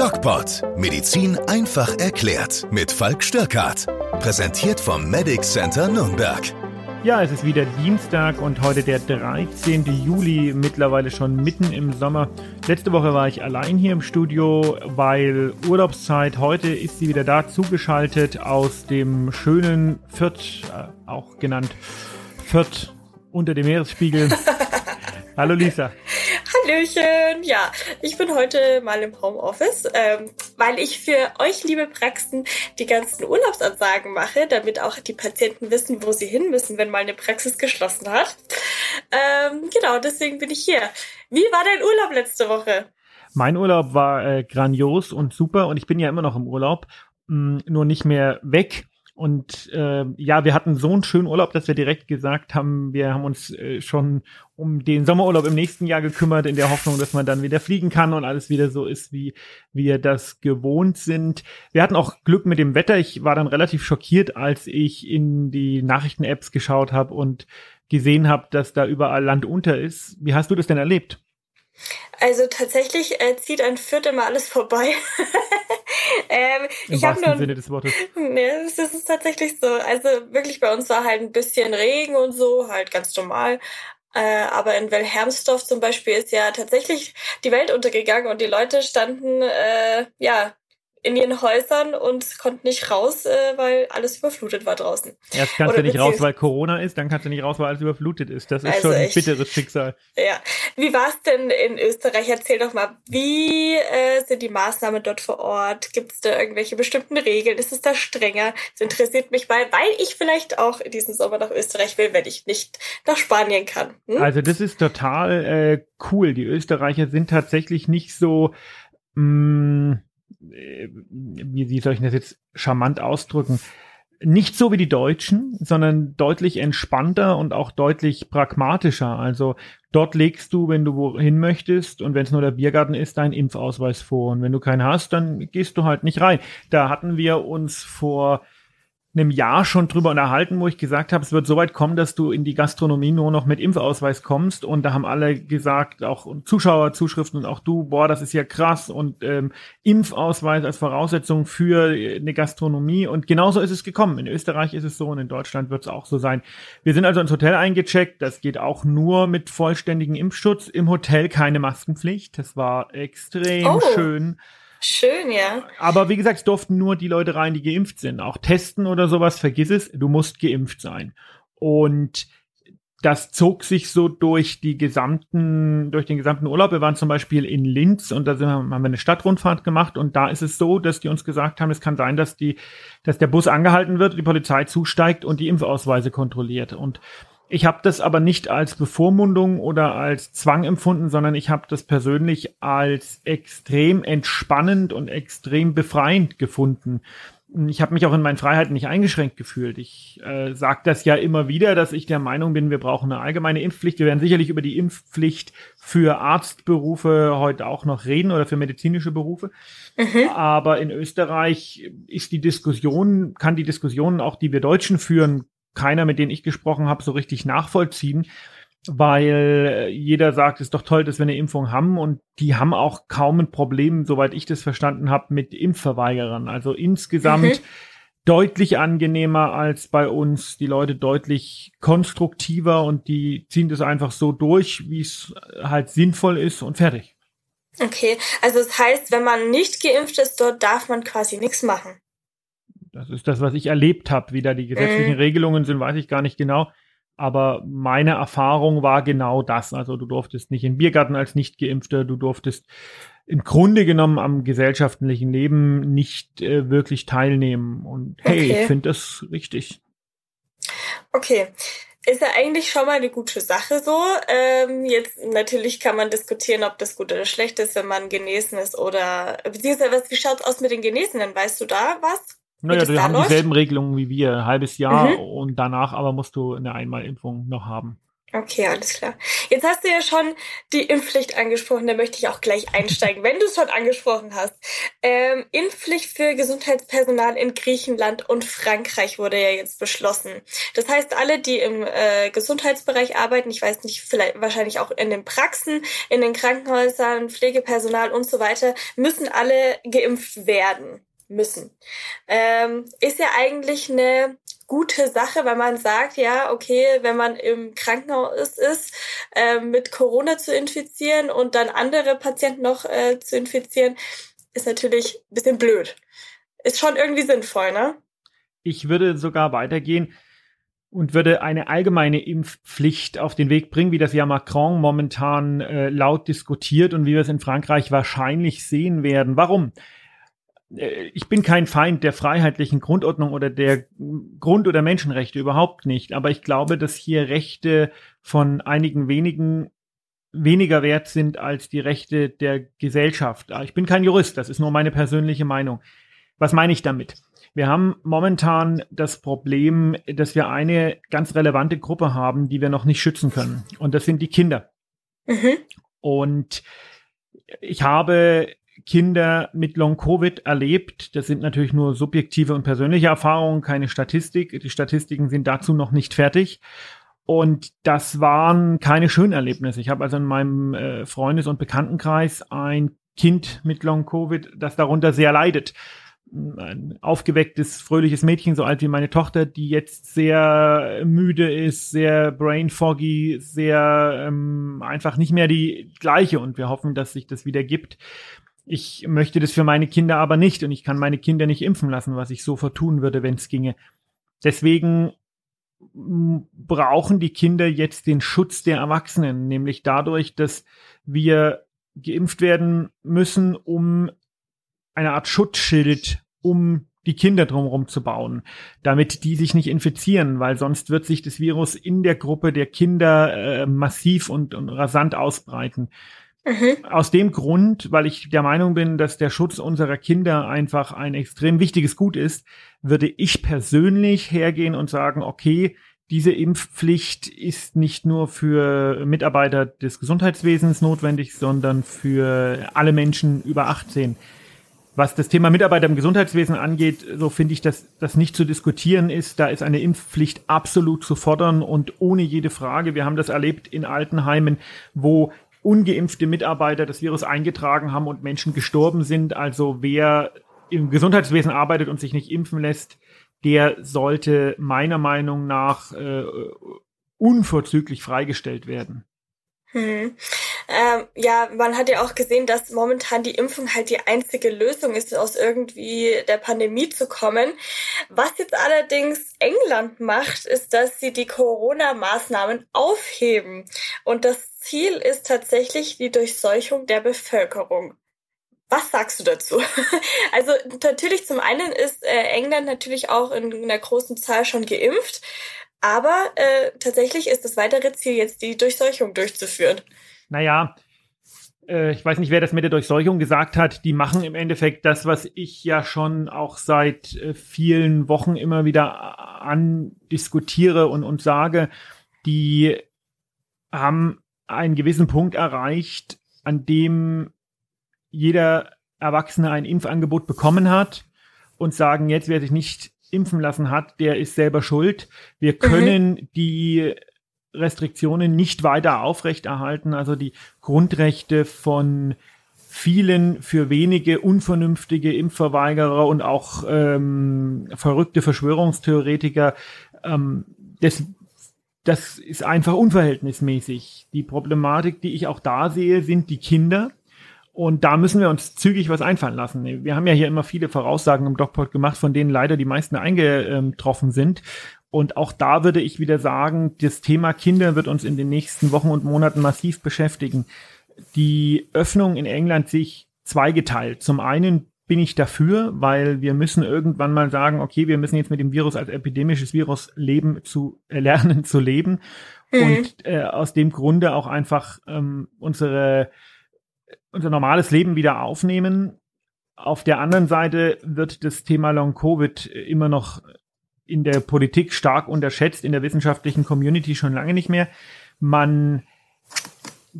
DocPod. Medizin einfach erklärt. Mit Falk Störkart. Präsentiert vom Medic Center Nürnberg. Ja, es ist wieder Dienstag und heute der 13. Juli, mittlerweile schon mitten im Sommer. Letzte Woche war ich allein hier im Studio, weil Urlaubszeit. Heute ist sie wieder da, zugeschaltet aus dem schönen Fürth, äh, auch genannt Fürth unter dem Meeresspiegel. Hallo Lisa. Hallöchen. Ja, ich bin heute mal im Homeoffice, ähm, weil ich für euch, liebe Praxen, die ganzen Urlaubsansagen mache, damit auch die Patienten wissen, wo sie hin müssen, wenn mal eine Praxis geschlossen hat. Ähm, genau, deswegen bin ich hier. Wie war dein Urlaub letzte Woche? Mein Urlaub war äh, grandios und super und ich bin ja immer noch im Urlaub, mh, nur nicht mehr weg und äh, ja, wir hatten so einen schönen Urlaub, dass wir direkt gesagt haben, wir haben uns äh, schon um den Sommerurlaub im nächsten Jahr gekümmert, in der Hoffnung, dass man dann wieder fliegen kann und alles wieder so ist, wie wir das gewohnt sind. Wir hatten auch Glück mit dem Wetter. Ich war dann relativ schockiert, als ich in die Nachrichten-Apps geschaut habe und gesehen habe, dass da überall Land unter ist. Wie hast du das denn erlebt? Also tatsächlich äh, zieht ein Fürth immer alles vorbei. ähm, Im ich wahrsten nur, Sinne des Wortes. Nee, das ist tatsächlich so. Also wirklich bei uns war halt ein bisschen Regen und so, halt ganz normal. Äh, aber in Wilhelmsdorf zum Beispiel ist ja tatsächlich die Welt untergegangen und die Leute standen äh, ja in ihren Häusern und konnten nicht raus, äh, weil alles überflutet war draußen. Erst kannst Oder du nicht raus, weil Corona ist, dann kannst du nicht raus, weil alles überflutet ist. Das ist also schon ein bitteres Schicksal. Ja. Wie war es denn in Österreich? Erzähl doch mal, wie äh, sind die Maßnahmen dort vor Ort? Gibt es da irgendwelche bestimmten Regeln? Ist es da strenger? Das interessiert mich mal, weil ich vielleicht auch in diesem Sommer nach Österreich will, wenn ich nicht nach Spanien kann. Hm? Also das ist total äh, cool. Die Österreicher sind tatsächlich nicht so mh, mm, wie, wie soll ich das jetzt charmant ausdrücken? Nicht so wie die Deutschen, sondern deutlich entspannter und auch deutlich pragmatischer. Also dort legst du, wenn du wohin möchtest und wenn es nur der Biergarten ist, deinen Impfausweis vor. Und wenn du keinen hast, dann gehst du halt nicht rein. Da hatten wir uns vor einem Jahr schon drüber unterhalten, wo ich gesagt habe, es wird so weit kommen, dass du in die Gastronomie nur noch mit Impfausweis kommst. Und da haben alle gesagt, auch Zuschauer, Zuschriften und auch du, boah, das ist ja krass und ähm, Impfausweis als Voraussetzung für eine Gastronomie. Und genauso ist es gekommen. In Österreich ist es so und in Deutschland wird es auch so sein. Wir sind also ins Hotel eingecheckt. Das geht auch nur mit vollständigem Impfschutz. Im Hotel keine Maskenpflicht. Das war extrem oh. schön. Schön, ja. Aber wie gesagt, es durften nur die Leute rein, die geimpft sind. Auch testen oder sowas, vergiss es, du musst geimpft sein. Und das zog sich so durch die gesamten, durch den gesamten Urlaub. Wir waren zum Beispiel in Linz und da wir, haben wir eine Stadtrundfahrt gemacht und da ist es so, dass die uns gesagt haben, es kann sein, dass die, dass der Bus angehalten wird, die Polizei zusteigt und die Impfausweise kontrolliert. Und ich habe das aber nicht als Bevormundung oder als Zwang empfunden, sondern ich habe das persönlich als extrem entspannend und extrem befreiend gefunden. Ich habe mich auch in meinen Freiheiten nicht eingeschränkt gefühlt. Ich äh, sage das ja immer wieder, dass ich der Meinung bin, wir brauchen eine allgemeine Impfpflicht. Wir werden sicherlich über die Impfpflicht für Arztberufe heute auch noch reden oder für medizinische Berufe. Mhm. Aber in Österreich ist die Diskussion, kann die Diskussion auch, die wir Deutschen führen, keiner, mit denen ich gesprochen habe, so richtig nachvollziehen, weil jeder sagt, es ist doch toll, dass wir eine Impfung haben und die haben auch kaum ein Problem, soweit ich das verstanden habe, mit Impfverweigerern. Also insgesamt mhm. deutlich angenehmer als bei uns, die Leute deutlich konstruktiver und die ziehen das einfach so durch, wie es halt sinnvoll ist und fertig. Okay, also das heißt, wenn man nicht geimpft ist, dort darf man quasi nichts machen. Das ist das, was ich erlebt habe. Wie da die gesetzlichen mhm. Regelungen sind, weiß ich gar nicht genau. Aber meine Erfahrung war genau das. Also du durftest nicht in Biergarten als Nicht-Geimpfter, du durftest im Grunde genommen am gesellschaftlichen Leben nicht äh, wirklich teilnehmen. Und hey, okay. ich finde das richtig. Okay. Ist ja eigentlich schon mal eine gute Sache so. Ähm, jetzt natürlich kann man diskutieren, ob das gut oder schlecht ist, wenn man genesen ist oder beziehungsweise wie schaut's aus mit den Genesenen? Weißt du da was? Naja, die haben läuft? dieselben Regelungen wie wir, ein halbes Jahr mhm. und danach aber musst du eine Einmalimpfung noch haben. Okay, alles klar. Jetzt hast du ja schon die Impfpflicht angesprochen, da möchte ich auch gleich einsteigen, wenn du es schon angesprochen hast. Ähm, Impfpflicht für Gesundheitspersonal in Griechenland und Frankreich wurde ja jetzt beschlossen. Das heißt, alle, die im äh, Gesundheitsbereich arbeiten, ich weiß nicht, vielleicht wahrscheinlich auch in den Praxen, in den Krankenhäusern, Pflegepersonal und so weiter, müssen alle geimpft werden müssen. Ähm, ist ja eigentlich eine gute Sache, weil man sagt, ja, okay, wenn man im Krankenhaus ist, äh, mit Corona zu infizieren und dann andere Patienten noch äh, zu infizieren, ist natürlich ein bisschen blöd. Ist schon irgendwie sinnvoll, ne? Ich würde sogar weitergehen und würde eine allgemeine Impfpflicht auf den Weg bringen, wie das ja Macron momentan äh, laut diskutiert und wie wir es in Frankreich wahrscheinlich sehen werden. Warum? Äh, ich bin kein Feind der freiheitlichen Grundordnung oder der Grund- oder Menschenrechte, überhaupt nicht. Aber ich glaube, dass hier Rechte von einigen wenigen weniger wert sind als die Rechte der Gesellschaft. Ah, ich bin kein Jurist, das ist nur meine persönliche Meinung. Was meine ich damit? Wir haben momentan das Problem, dass wir eine ganz relevante Gruppe haben, die wir noch nicht schützen können. Und das sind die Kinder. Mhm. Und ich habe Kinder mit Long-Covid erlebt. Das sind natürlich nur subjektive und persönliche Erfahrungen, keine Statistik. Die Statistiken sind dazu noch nicht fertig. Und das waren keine schönen Erlebnisse. Ich habe also in meinem äh, Freundes- und Bekanntenkreis ein Kind mit Long-Covid, das darunter sehr leidet. Ein aufgewecktes, fröhliches Mädchen, so alt wie meine Tochter, die jetzt sehr müde ist, sehr brain foggy, sehr ähm, einfach nicht mehr die gleiche. Und wir hoffen, dass sich das wieder gibt. Ich möchte das für meine Kinder aber nicht und ich kann meine Kinder nicht impfen lassen, was ich sofort tun würde, wenn es ginge. Deswegen brauchen die Kinder jetzt den Schutz der Erwachsenen, nämlich dadurch, dass wir geimpft werden müssen, um eine Art Schutzschild um die Kinder drumherum zu bauen, damit die sich nicht infizieren, weil sonst wird sich das Virus in der Gruppe der Kinder äh, massiv und, und rasant ausbreiten. Mhm. Aus dem Grund, weil ich der Meinung bin, dass der Schutz unserer Kinder einfach ein extrem wichtiges Gut ist, würde ich persönlich hergehen und sagen, okay, diese Impfpflicht ist nicht nur für Mitarbeiter des Gesundheitswesens notwendig, sondern für alle Menschen über 18. Was das Thema Mitarbeiter im Gesundheitswesen angeht, so finde ich, dass das nicht zu diskutieren ist. Da ist eine Impfpflicht absolut zu fordern und ohne jede Frage. Wir haben das erlebt in Altenheimen, wo ungeimpfte Mitarbeiter das Virus eingetragen haben und Menschen gestorben sind. Also wer im Gesundheitswesen arbeitet und sich nicht impfen lässt, der sollte meiner Meinung nach äh, unverzüglich freigestellt werden. Hm. Ähm, ja, man hat ja auch gesehen, dass momentan die Impfung halt die einzige Lösung ist, aus irgendwie der Pandemie zu kommen. Was jetzt allerdings England macht, ist, dass sie die Corona-Maßnahmen aufheben. Und das Ziel ist tatsächlich die Durchseuchung der Bevölkerung. Was sagst du dazu? also natürlich zum einen ist äh, England natürlich auch in einer großen Zahl schon geimpft. Aber äh, tatsächlich ist das weitere Ziel jetzt, die Durchseuchung durchzuführen. Naja, äh, ich weiß nicht, wer das mit der Durchseuchung gesagt hat. Die machen im Endeffekt das, was ich ja schon auch seit äh, vielen Wochen immer wieder andiskutiere und, und sage. Die haben einen gewissen Punkt erreicht, an dem jeder Erwachsene ein Impfangebot bekommen hat und sagen jetzt, wer sich nicht impfen lassen hat, der ist selber schuld. Wir mhm. können mhm. die Restriktionen nicht weiter aufrechterhalten, also die Grundrechte von vielen für wenige unvernünftige Impfverweigerer und auch ähm, verrückte Verschwörungstheoretiker. Ähm, das, das ist einfach unverhältnismäßig. Die Problematik, die ich auch da sehe, sind die Kinder, und da müssen wir uns zügig was einfallen lassen. Wir haben ja hier immer viele Voraussagen im DocPod gemacht, von denen leider die meisten eingetroffen sind. Und auch da würde ich wieder sagen, das Thema Kinder wird uns in den nächsten Wochen und Monaten massiv beschäftigen. Die Öffnung in England sich zweigeteilt. Zum einen bin ich dafür, weil wir müssen irgendwann mal sagen, okay, wir müssen jetzt mit dem Virus als epidemisches Virus leben zu äh, lernen zu leben mhm. und äh, aus dem Grunde auch einfach ähm, unsere unser normales Leben wieder aufnehmen. Auf der anderen Seite wird das Thema Long Covid immer noch in der Politik stark unterschätzt, in der wissenschaftlichen Community schon lange nicht mehr. Man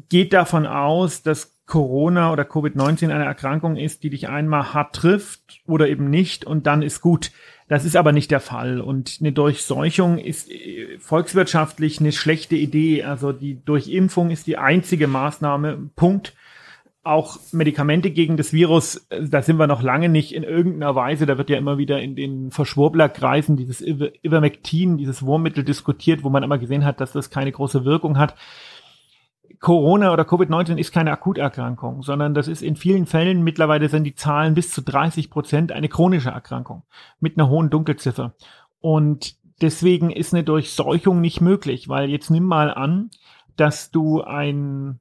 geht davon aus, dass Corona oder Covid-19 eine Erkrankung ist, die dich einmal hart trifft oder eben nicht und dann ist gut. Das ist aber nicht der Fall. Und eine Durchseuchung ist äh, volkswirtschaftlich eine schlechte Idee. Also die Durchimpfung ist die einzige Maßnahme. Punkt. Auch Medikamente gegen das Virus, äh, da sind wir noch lange nicht in irgendeiner Weise. Da wird ja immer wieder in den Verschwurblerkreisen dieses Ivermectin, dieses Wurmmittel diskutiert, wo man immer gesehen hat, dass das keine große Wirkung hat. Corona oder Covid-19 ist keine Akuterkrankung, sondern das ist in vielen Fällen, mittlerweile sind die Zahlen bis zu 30 Prozent eine chronische Erkrankung mit einer hohen Dunkelziffer. Und deswegen ist eine Durchseuchung nicht möglich, weil jetzt nimm mal an, dass du ein,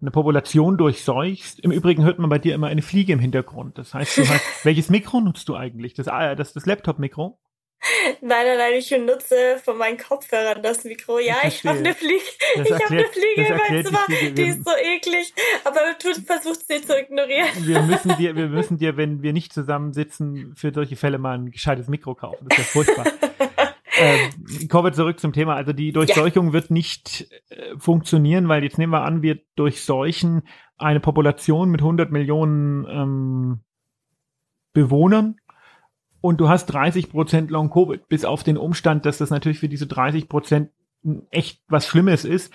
eine Population durchseuchst. Im Übrigen hört man bei dir immer eine Fliege im Hintergrund. Das heißt, du hast, welches Mikro nutzt du eigentlich? Das, ah, das, das Laptop-Mikro? Nein, nein, nein, ich benutze von meinen Kopfhörern das Mikro. Ja, ich habe eine Fliege. Ich habe eine Fliege in meinem Zimmer. Die, die ist so eklig. Aber du versuchst sie zu ignorieren. Wir müssen dir, wir müssen dir, wenn wir nicht zusammensitzen, für solche Fälle mal ein gescheites Mikro kaufen. Das ist ja furchtbar. ähm, kommen wir zurück zum Thema. Also die Durchseuchung ja. wird nicht äh, funktionieren, weil jetzt nehmen wir an, wir durchseuchen eine Population mit 100 Millionen ähm, Bewohnern und du hast 30 Prozent Long Covid, bis auf den Umstand, dass das natürlich für diese 30 Prozent echt was Schlimmes ist,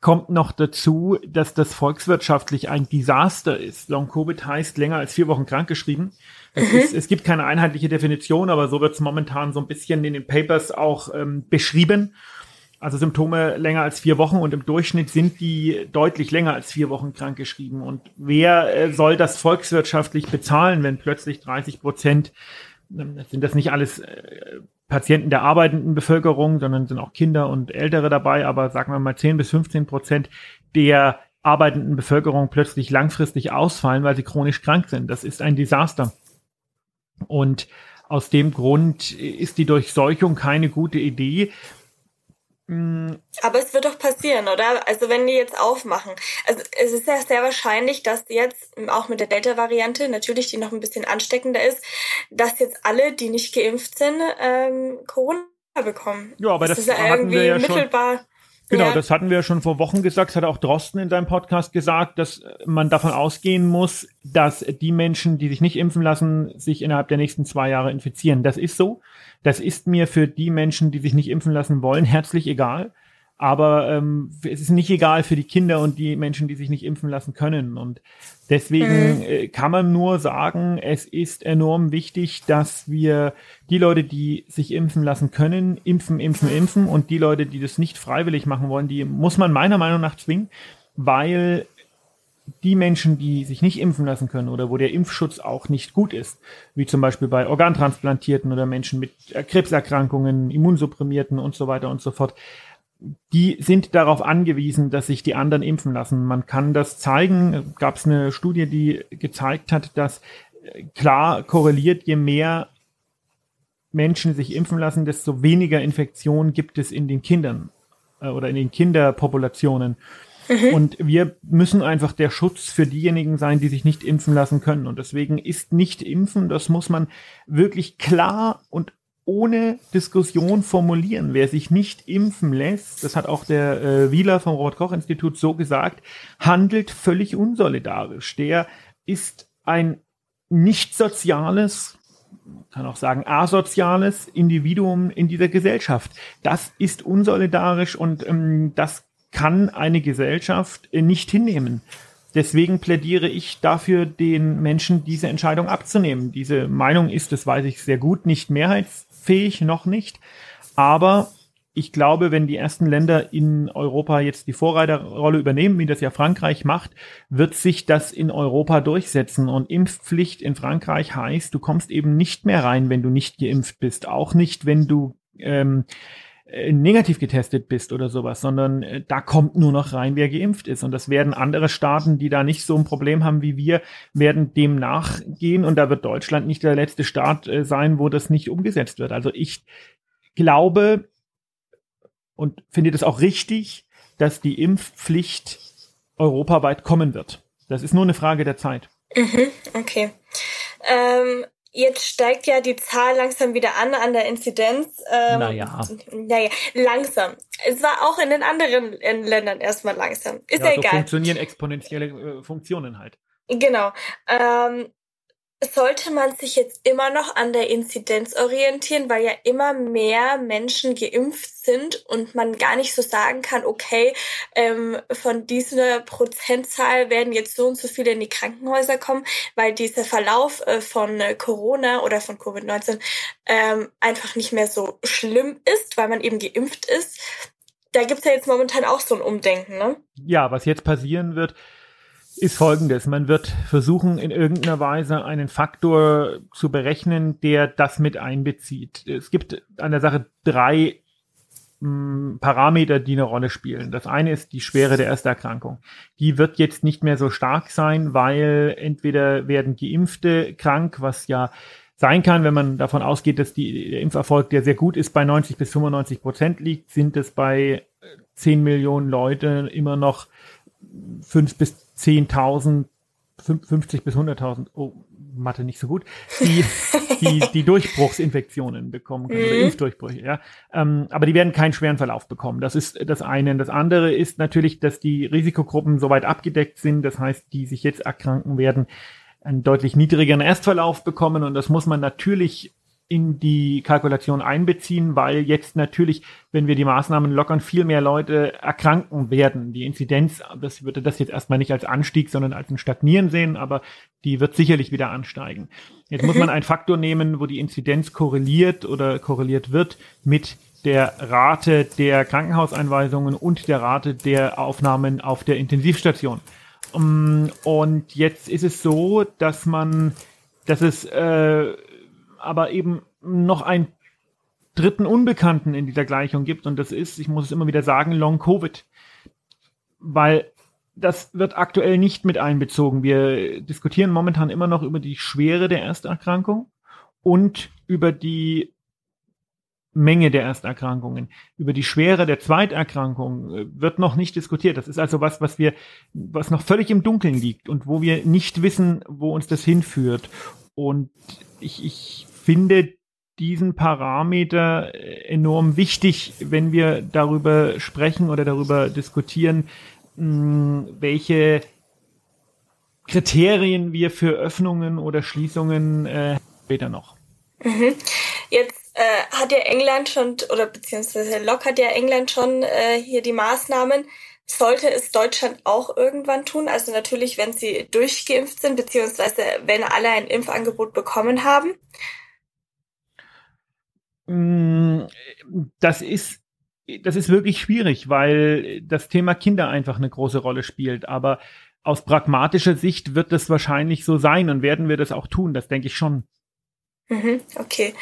kommt noch dazu, dass das volkswirtschaftlich ein Desaster ist. Long Covid heißt länger als vier Wochen krankgeschrieben. Es, mhm. ist, es gibt keine einheitliche Definition, aber so wird es momentan so ein bisschen in den Papers auch ähm, beschrieben. Also Symptome länger als vier Wochen und im Durchschnitt sind die deutlich länger als vier Wochen krankgeschrieben. Und wer äh, soll das volkswirtschaftlich bezahlen, wenn plötzlich 30 Prozent sind das nicht alles äh, Patienten der arbeitenden Bevölkerung, sondern sind auch Kinder und Ältere dabei, aber sagen wir mal 10 bis 15 Prozent der arbeitenden Bevölkerung plötzlich langfristig ausfallen, weil sie chronisch krank sind. Das ist ein Desaster. Und aus dem Grund ist die Durchseuchung keine gute Idee. Aber es wird doch passieren, oder? Also wenn die jetzt aufmachen. Also es ist ja sehr wahrscheinlich, dass jetzt auch mit der Delta-Variante, natürlich die noch ein bisschen ansteckender ist, dass jetzt alle, die nicht geimpft sind, ähm, Corona bekommen. Ja, aber das, das ist ja irgendwie ja mittelbar. Schon. Genau, ja. das hatten wir schon vor Wochen gesagt, das hat auch Drosten in seinem Podcast gesagt, dass man davon ausgehen muss, dass die Menschen, die sich nicht impfen lassen, sich innerhalb der nächsten zwei Jahre infizieren. Das ist so. Das ist mir für die Menschen, die sich nicht impfen lassen wollen, herzlich egal. Aber ähm, es ist nicht egal für die Kinder und die Menschen, die sich nicht impfen lassen können. Und deswegen mhm. äh, kann man nur sagen, es ist enorm wichtig, dass wir die Leute, die sich impfen lassen können, impfen, impfen, impfen. Und die Leute, die das nicht freiwillig machen wollen, die muss man meiner Meinung nach zwingen, weil die Menschen, die sich nicht impfen lassen können oder wo der Impfschutz auch nicht gut ist, wie zum Beispiel bei Organtransplantierten oder Menschen mit Krebserkrankungen, Immunsupprimierten und so weiter und so fort, die sind darauf angewiesen, dass sich die anderen impfen lassen. Man kann das zeigen. Gab es eine Studie, die gezeigt hat, dass äh, klar korreliert, je mehr Menschen sich impfen lassen, desto weniger Infektionen gibt es in den Kindern äh, oder in den Kinderpopulationen. Mhm. Und wir müssen einfach der Schutz für diejenigen sein, die sich nicht impfen lassen können. Und deswegen ist nicht impfen, das muss man wirklich klar und ohne Diskussion formulieren. Wer sich nicht impfen lässt, das hat auch der äh, Wieler vom Robert-Koch-Institut so gesagt, handelt völlig unsolidarisch. Der ist ein nicht soziales, kann auch sagen asoziales Individuum in dieser Gesellschaft. Das ist unsolidarisch und ähm, das kann eine Gesellschaft äh, nicht hinnehmen. Deswegen plädiere ich dafür, den Menschen diese Entscheidung abzunehmen. Diese Meinung ist, das weiß ich sehr gut, nicht mehrheitsfähig, noch nicht. Aber ich glaube, wenn die ersten Länder in Europa jetzt die Vorreiterrolle übernehmen, wie das ja Frankreich macht, wird sich das in Europa durchsetzen. Und Impfpflicht in Frankreich heißt, du kommst eben nicht mehr rein, wenn du nicht geimpft bist. Auch nicht, wenn du ähm, äh, negativ getestet bist oder sowas, sondern äh, da kommt nur noch rein, wer geimpft ist. Und das werden andere Staaten, die da nicht so ein Problem haben wie wir, werden dem nachgehen. Und da wird Deutschland nicht der letzte Staat äh, sein, wo das nicht umgesetzt wird. Also ich glaube und finde das auch richtig, dass die Impfpflicht europaweit kommen wird. Das ist nur eine Frage der Zeit. Mhm, okay. Ähm, Jetzt steigt ja die Zahl langsam wieder an an der Inzidenz. Ähm, naja. Naja, langsam. Es war auch in den anderen Ländern erstmal langsam. Ist ja, ja so egal. funktionieren exponentielle äh, Funktionen halt. Genau. Ähm, sollte man sich jetzt immer noch an der Inzidenz orientieren, weil ja immer mehr Menschen geimpft sind und man gar nicht so sagen kann, okay, ähm, von dieser Prozentzahl werden jetzt so und so viele in die Krankenhäuser kommen, weil dieser Verlauf äh, von äh, Corona oder von Covid-19 ähm, einfach nicht mehr so schlimm ist, weil man eben geimpft ist. Da gibt's ja jetzt momentan auch so ein Umdenken, ne? Ja, was jetzt passieren wird, ist folgendes. Man wird versuchen, in irgendeiner Weise einen Faktor zu berechnen, der das mit einbezieht. Es gibt an der Sache drei hm, Parameter, die eine Rolle spielen. Das eine ist die Schwere der Ersterkrankung. Die wird jetzt nicht mehr so stark sein, weil entweder werden Geimpfte krank, was ja sein kann, wenn man davon ausgeht, dass die, der Impferfolg, der sehr gut ist, bei 90 bis 95 Prozent liegt, sind es bei 10 Millionen Leute immer noch 5 bis 10.000, 50 bis 100.000, oh, Mathe nicht so gut, die, die, die Durchbruchsinfektionen bekommen können, mhm. oder Impfdurchbrüche, ja. Ähm, aber die werden keinen schweren Verlauf bekommen. Das ist das eine. Das andere ist natürlich, dass die Risikogruppen soweit abgedeckt sind, das heißt, die sich jetzt erkranken werden, einen deutlich niedrigeren Erstverlauf bekommen und das muss man natürlich in die Kalkulation einbeziehen, weil jetzt natürlich, wenn wir die Maßnahmen lockern, viel mehr Leute erkranken werden. Die Inzidenz, das würde das jetzt erstmal nicht als Anstieg, sondern als ein Stagnieren sehen, aber die wird sicherlich wieder ansteigen. Jetzt muss man einen Faktor nehmen, wo die Inzidenz korreliert oder korreliert wird mit der Rate der Krankenhauseinweisungen und der Rate der Aufnahmen auf der Intensivstation. Mm, und jetzt ist es so, dass man, dass es äh, aber eben noch einen dritten Unbekannten in dieser Gleichung gibt und das ist, ich muss es immer wieder sagen, Long Covid. Weil das wird aktuell nicht mit einbezogen. Wir diskutieren momentan immer noch über die Schwere der Ersterkrankung und über die Menge der Ersterkrankungen. Über die Schwere der Zweiterkrankung äh, wird noch nicht diskutiert. Das ist also was, was wir, was noch völlig im Dunkeln liegt und wo wir nicht wissen, wo uns das hinführt. Und ich, ich finde diesen Parameter äh, enorm wichtig, wenn wir darüber sprechen oder darüber diskutieren, welche Kriterien wir für Öffnungen oder Schließungen äh, später noch. Mhm. Jetzt äh, hat ja England schon, oder beziehungsweise Locke hat ja England schon äh, hier die Maßnahmen. Sollte es Deutschland auch irgendwann tun? Also natürlich, wenn sie durchgeimpft sind, beziehungsweise wenn alle ein Impfangebot bekommen haben. Mm, das ist das ist wirklich schwierig, weil das Thema Kinder einfach eine große Rolle spielt. Aber aus pragmatischer Sicht wird das wahrscheinlich so sein und werden wir das auch tun. Das denke ich schon. Mhm, okay.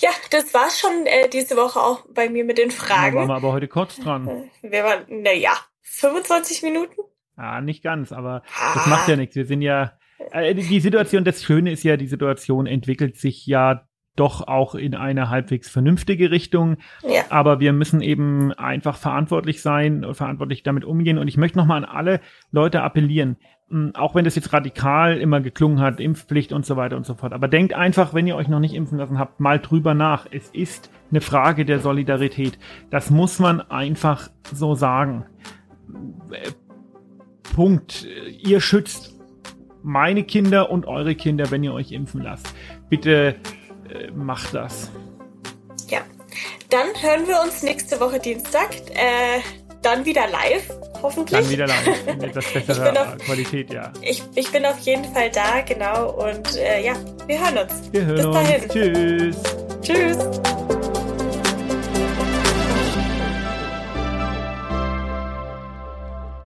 Ja, das war's schon äh, diese Woche auch bei mir mit den Fragen. Da waren wir aber heute kurz dran. Äh, wir waren, na ja, 25 Minuten? Ja, nicht ganz, aber ah. das macht ja nichts. Wir sind ja, äh, die Situation, das Schöne ist ja, die Situation entwickelt sich ja doch auch in eine halbwegs vernünftige Richtung. Ja. Aber wir müssen eben einfach verantwortlich sein und verantwortlich damit umgehen. Und ich möchte nochmal an alle Leute appellieren, auch wenn das jetzt radikal immer geklungen hat, Impfpflicht und so weiter und so fort. Aber denkt einfach, wenn ihr euch noch nicht impfen lassen habt, mal drüber nach. Es ist eine Frage der Solidarität. Das muss man einfach so sagen. Punkt. Ihr schützt meine Kinder und eure Kinder, wenn ihr euch impfen lasst. Bitte äh, macht das. Ja. Dann hören wir uns nächste Woche Dienstag. Äh, dann wieder live, hoffentlich. Dann wieder live, in etwas besserer Qualität, ja. Ich, ich bin auf jeden Fall da, genau. Und äh, ja, wir hören uns. Wir hören Bis uns. dahin. Tschüss. Tschüss.